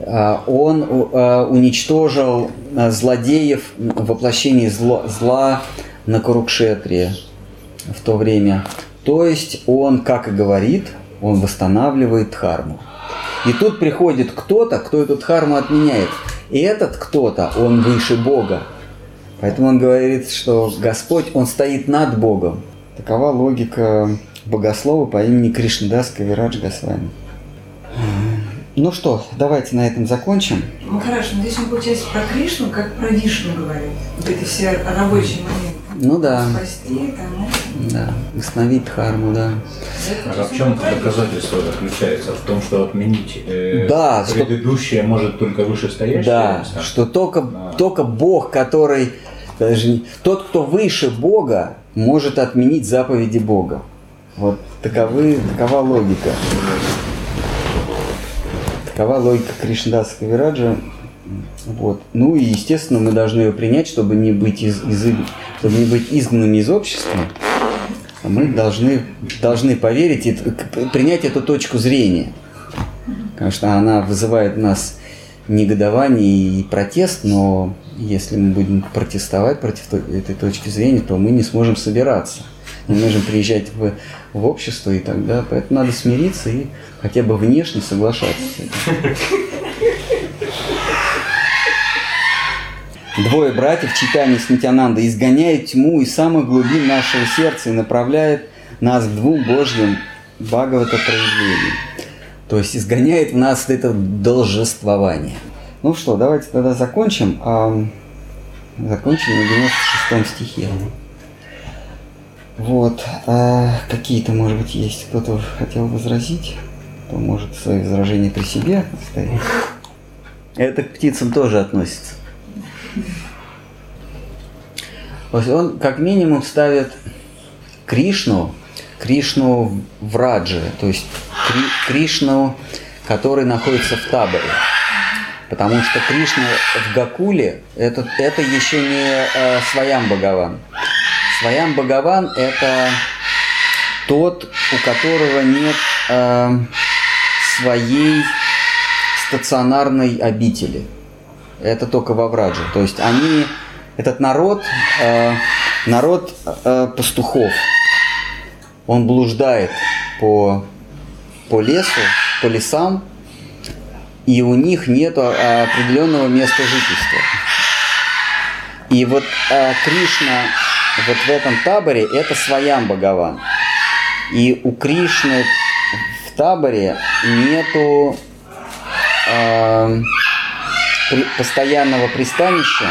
Э, он э, уничтожил злодеев в зла на Курукшетре в то время. То есть он, как и говорит, он восстанавливает Дхарму. И тут приходит кто-то, кто эту Дхарму отменяет. И этот кто-то, он выше Бога. Поэтому он говорит, что Господь, Он стоит над Богом. Такова логика богослова по имени Кришнадас Кавирадж Госвами. Ну что, давайте на этом закончим. Ну хорошо, но здесь он, получается, про Кришну, как про Вишну говорит. Вот эти все рабочие моменты. Ну да, спасти, там, да, восстановить дхарму, да. А в чем доказательство заключается? В том, что отменить э, Да, что- предыдущее может только вышестоящее Да, лицо? что только, А. только Бог, который даже тот, кто выше Бога, может отменить заповеди Бога. Вот таковы, такова логика. Такова логика Кришнадаса Вираджа. Вот. Ну и, естественно, мы должны ее принять, чтобы не быть, из, из- чтобы не быть изгнанными из общества. А Мы должны, должны поверить и принять эту точку зрения. Потому что она вызывает у нас негодование и протест, но если мы будем протестовать против то- этой точки зрения, то мы не сможем собираться. Не можем приезжать в, в общество и тогда. Поэтому надо смириться и хотя бы внешне соглашаться с этим. Двое братьев Читани с Нитянанда изгоняют тьму из самых глубин нашего сердца и направляют нас к двум Божьим Бхагавата проявлениям. То есть изгоняет в нас это должествование. Ну что, давайте тогда закончим. Закончим на 96 стихе. Вот. а какие-то, может быть, есть кто-то хотел возразить, то может свои возражения при себе оставить. Это к птицам тоже относится. Он как минимум ставит Кришну, Кришну в Радже, то есть Кри- Кришну, который находится в таборе. Потому что Кришна в Гакуле это, это еще не э, Своям Бхагаван. Своям Бхагаван это тот, у которого нет э, своей стационарной обители. Это только во Врадже. То есть они, этот народ, э, народ э, пастухов, он блуждает по, по лесу, по лесам, и у них нет определенного места жительства. И вот э, Кришна вот в этом таборе это своям Бхагаван. И у Кришны в таборе нету э, постоянного пристанища.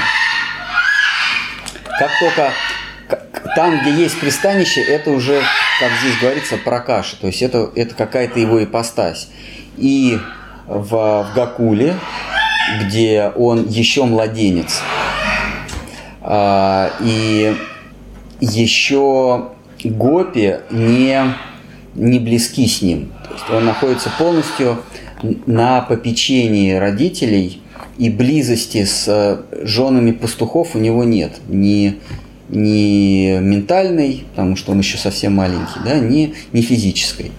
Как только там, где есть пристанище, это уже, как здесь говорится, прокаша. То есть это, это какая-то его ипостась. И в, в Гакуле, где он еще младенец, а, и еще Гопи не, не близки с ним. То есть он находится полностью на попечении родителей, и близости с э, женами пастухов у него нет. Ни, ни ментальной, потому что он еще совсем маленький, да, ни, ни физической.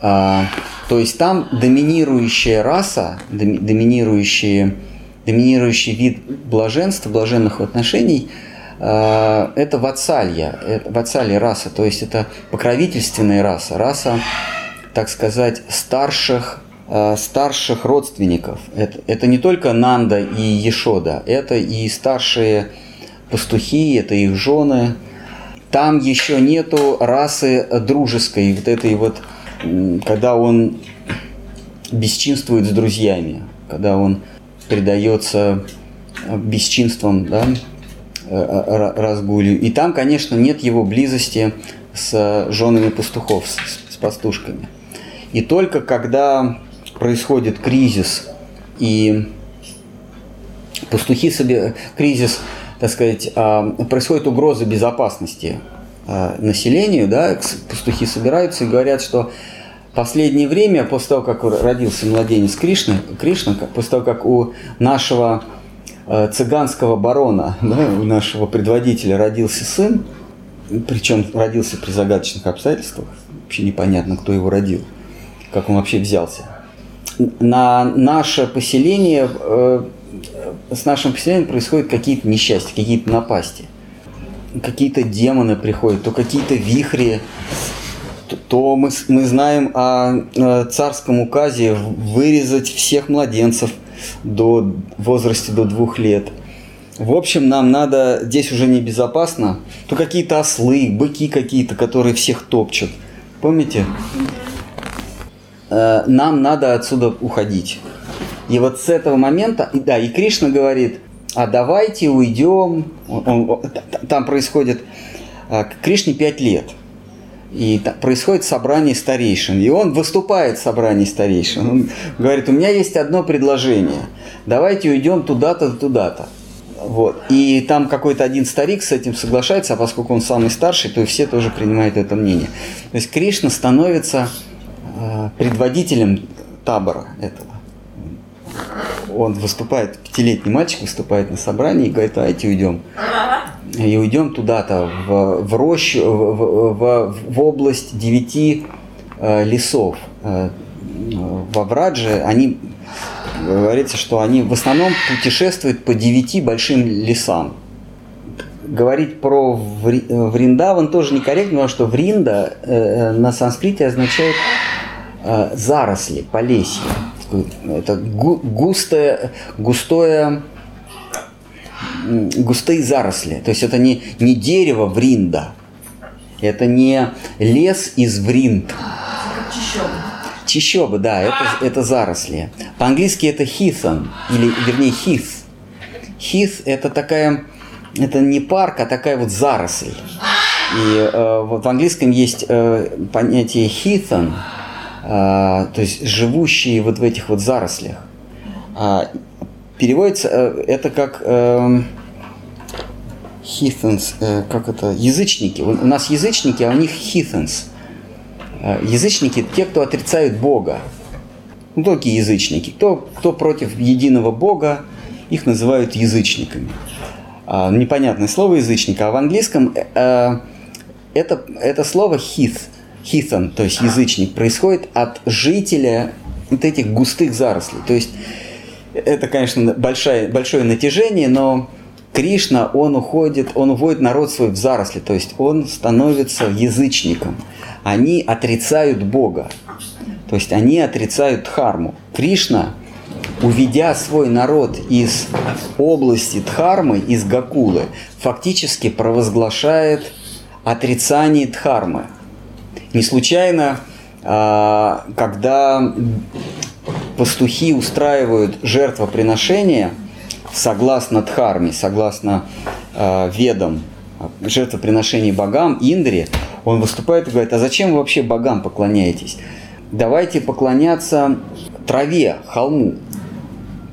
А, то есть там доминирующая раса, доми- доминирующие, доминирующий вид блаженства, блаженных отношений а, это ватсалья, это ватсалья раса, то есть это покровительственная раса, раса, так сказать, старших, старших родственников. Это, это не только Нанда и Ешода, это и старшие пастухи, это их жены. Там еще нету расы дружеской, вот этой вот, когда он бесчинствует с друзьями, когда он предается э, бесчинствам, да, э, ра- разгулью. И там, конечно, нет его близости с женами пастухов, с, с пастушками. И только когда происходит кризис и пастухи себе кризис, так сказать, а, происходит угроза безопасности а, населению, да, пастухи собираются и говорят, что последнее время, после того, как родился младенец Кришна, как- после того, как у нашего э, цыганского барона, да, у нашего предводителя родился сын, причем родился при загадочных обстоятельствах, вообще непонятно, кто его родил, как он вообще взялся. На наше поселение, э, с нашим поселением происходят какие-то несчастья, какие-то напасти. Какие-то демоны приходят, то какие-то вихри, то- мы, мы знаем о э, царском указе вырезать всех младенцев до возрасте до двух лет. В общем, нам надо, здесь уже небезопасно, то какие-то ослы, быки какие-то, которые всех топчут. Помните? Э, Нам надо отсюда уходить. И вот с этого момента, да, и Кришна говорит, а давайте уйдем. Он- он- там происходит к Кришне 5 лет. И происходит собрание старейшин. И он выступает в собрании старейшин. Он говорит, у меня есть одно предложение. Давайте уйдем туда-то, туда-то. Вот. И там какой-то один старик с этим соглашается, а поскольку он самый старший, то и все тоже принимают это мнение. То есть Кришна становится э, предводителем табора этого. Он выступает, пятилетний мальчик выступает на собрании и говорит, давайте уйдем. И уйдем туда-то, в, в рощу, в, в- в область девяти э, лесов. Э, во Врадже они, говорится, что они в основном путешествуют по девяти большим лесам. Говорить про Ври- э, Вриндаван тоже некорректно, потому что Вринда э, на санскрите означает э, заросли, полесье. Это гу- густое, густое, густые заросли. То есть это не, не дерево Вринда, это не лес из Вринд. Как чищоба. Чищобы, да, это, это заросли. По-английски это heathen, или вернее heath. Heath это такая, это не парк, а такая вот заросль. И э, вот в английском есть э, понятие heathen, э, то есть живущие вот в этих вот зарослях. А, переводится э, это как э, heathens, э, как это, язычники. У нас язычники, а у них heathens. Э, Язычники – те, кто отрицают Бога. Ну, только язычники. Кто, кто против единого Бога, их называют язычниками. А, непонятное слово язычника. А в английском э, э, это, это слово хит, хитон, то есть язычник, происходит от жителя вот этих густых зарослей. То есть это, конечно, большое, большое натяжение, но Кришна, он уходит, он уводит народ свой в заросли, то есть он становится язычником. Они отрицают Бога, то есть они отрицают Дхарму. Кришна, уведя свой народ из области Дхармы, из Гакулы, фактически провозглашает отрицание Дхармы. Не случайно, а, когда пастухи устраивают жертвоприношения согласно Дхарме, согласно э, ведам, жертвоприношений богам, Индре, он выступает и говорит, а зачем вы вообще богам поклоняетесь? Давайте поклоняться траве, холму.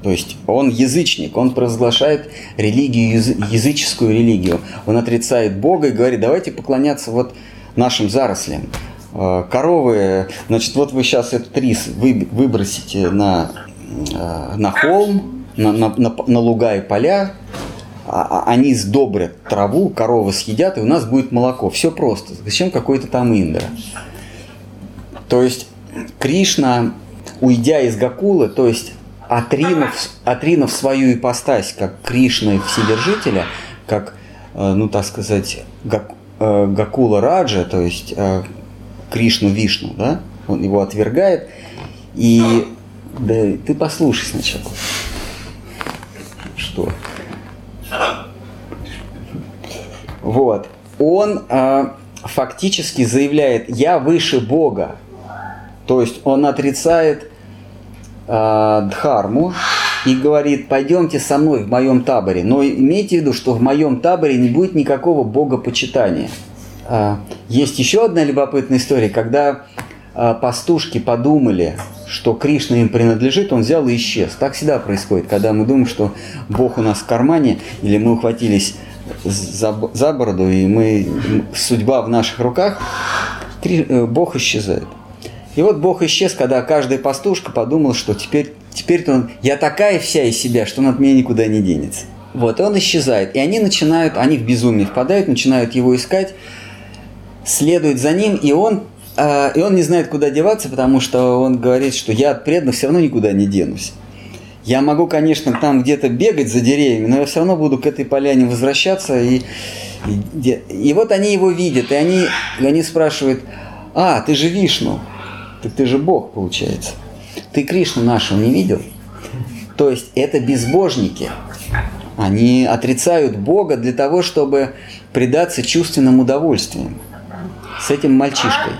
То есть он язычник, он провозглашает религию, язы- языческую религию. Он отрицает Бога и говорит, давайте поклоняться вот нашим зарослям. Э, Коровы, значит, вот вы сейчас этот рис вы- выбросите на, э, на холм, на, на- на- на луга и поля, а- а- они сдобрят траву, коровы съедят, и у нас будет молоко. Все просто. Зачем какой-то там Индра? То есть Кришна, уйдя из Гакулы, то есть отринув, отринув свою ипостась как Кришны Вседержителя, как, э, ну так сказать, Гак- э, Гакула Раджа, то есть э, Кришну Вишну, да, он его отвергает, и да, ты послушай сначала. Что? Вот. Он э, фактически заявляет, я выше Бога. То есть он отрицает э, Дхарму и говорит, пойдемте со мной в моем таборе. Но имейте в виду, что в моем таборе не будет никакого богопочитания. А, Есть еще одна любопытная история, когда а, пастушки подумали, что Кришна им принадлежит, он взял и исчез. Так всегда происходит, когда мы думаем, что Бог у нас в кармане, или мы ухватились за, за бороду, и мы, судьба в наших руках, э, Бог исчезает. И вот Бог исчез, когда каждая пастушка подумала, что теперь, теперь он, я такая вся из себя, что он от меня никуда не денется. Вот, и он исчезает. И они начинают, они в безумие впадают, начинают его искать, следуют за ним, и он, э, и он не знает, куда деваться, потому что он говорит, что я от преданных все равно никуда не денусь. Я могу, конечно, там где-то бегать за деревьями, но я все равно буду к этой поляне возвращаться. И, и, и вот они его видят, и они, и они спрашивают, а, ты же Вишну, так ты же Бог, получается. Ты Кришну нашего не видел? То есть это безбожники. Они отрицают Бога для того, чтобы предаться чувственным удовольствиям с этим мальчишкой.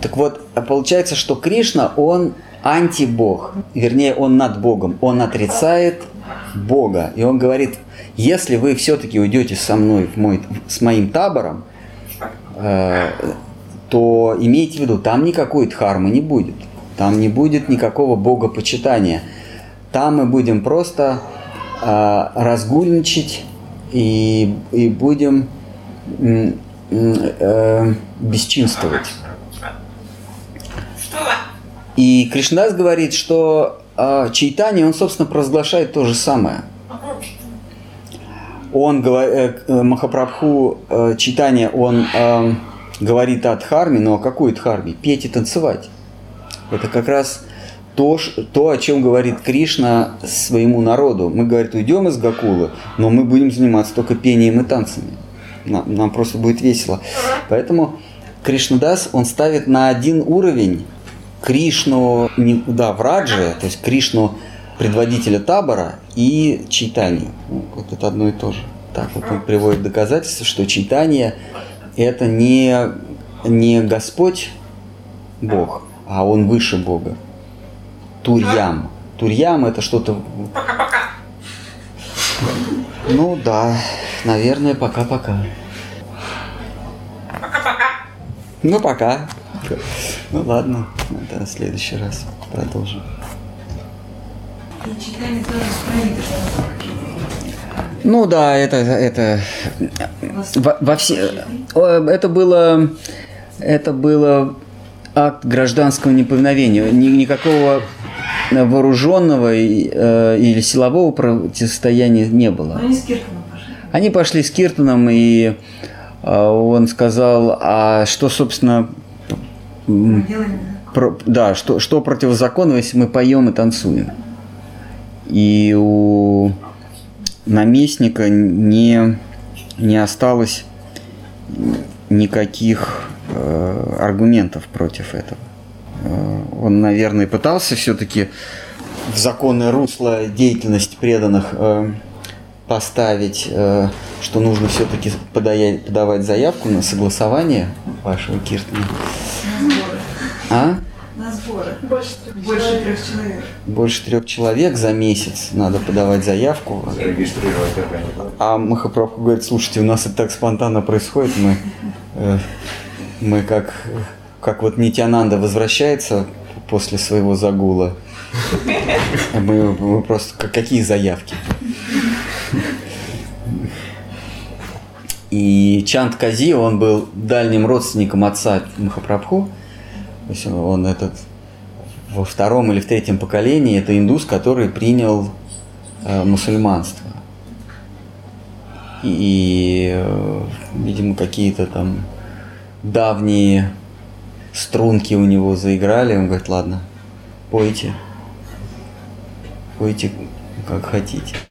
Так вот, а получается, что Кришна, он антибог, вернее, он над Богом. Он отрицает Бога. И он говорит, если вы все-таки уйдете со мной в мой, с моим табором, э, то имейте в виду, там никакой дхармы не будет. Там не будет никакого богопочитания. Там мы будем просто э, разгульничать и, и будем м, э, бесчинствовать. И Кришнадас говорит, что э, Чайтани, он, собственно, провозглашает то же самое. Он, э, э, Махапрабху э, Чайтани, он э, говорит о дхарме, но о какой дхарме? Петь и танцевать. Это как раз то, то, о чем говорит Кришна своему народу. Мы, говорит, уйдем из Гакулы, но мы будем заниматься только пением и танцами. Нам, нам просто будет весело. Поэтому Кришнадас, он ставит на один уровень Кришну, да, в Радже, то есть Кришну предводителя табора и Чайтанию. Ну, Вот это одно и то же. Так вот он приводит доказательства, что Чайтания это не, не Господь Бог, а он выше Бога. Турьям. Турьям это что-то... Ну да, наверное, пока-пока. Ну пока. Ну ладно, это в следующий раз продолжим. Ну да, это, это во, во все, о, это было, это было акт гражданского неповиновения. Ни, никакого вооруженного и, э, или силового противостояния не было. Они с Кирканом пошли. Они пошли с Киртоном, и э, он сказал, а что, собственно, про- да, что, что противозаконно, если мы поем и танцуем. И у наместника не, не осталось никаких э, аргументов против этого. Э, он, наверное, пытался все-таки в законное русло деятельность преданных э, поставить, э, что нужно все-таки подавать заявку на согласование вашего Киртона. На сборы. А? На сборы. Больше трех Больше трех человек. Больше трех человек за месяц надо подавать заявку. Зарегистрировать организацию. А Махапрабху говорит, слушайте, у нас это так спонтанно происходит, мы, э, мы как, как вот Нитянанда возвращается после своего загула, мы, мы просто, как- какие заявки? И Чанд Кази, он был дальним родственником отца Махапрабху, то есть он этот во втором или в третьем поколении, это индус, который принял э, мусульманство. И, э, видимо, какие-то там давние струнки у него заиграли. Он говорит, ладно, пойте. Пойте как хотите.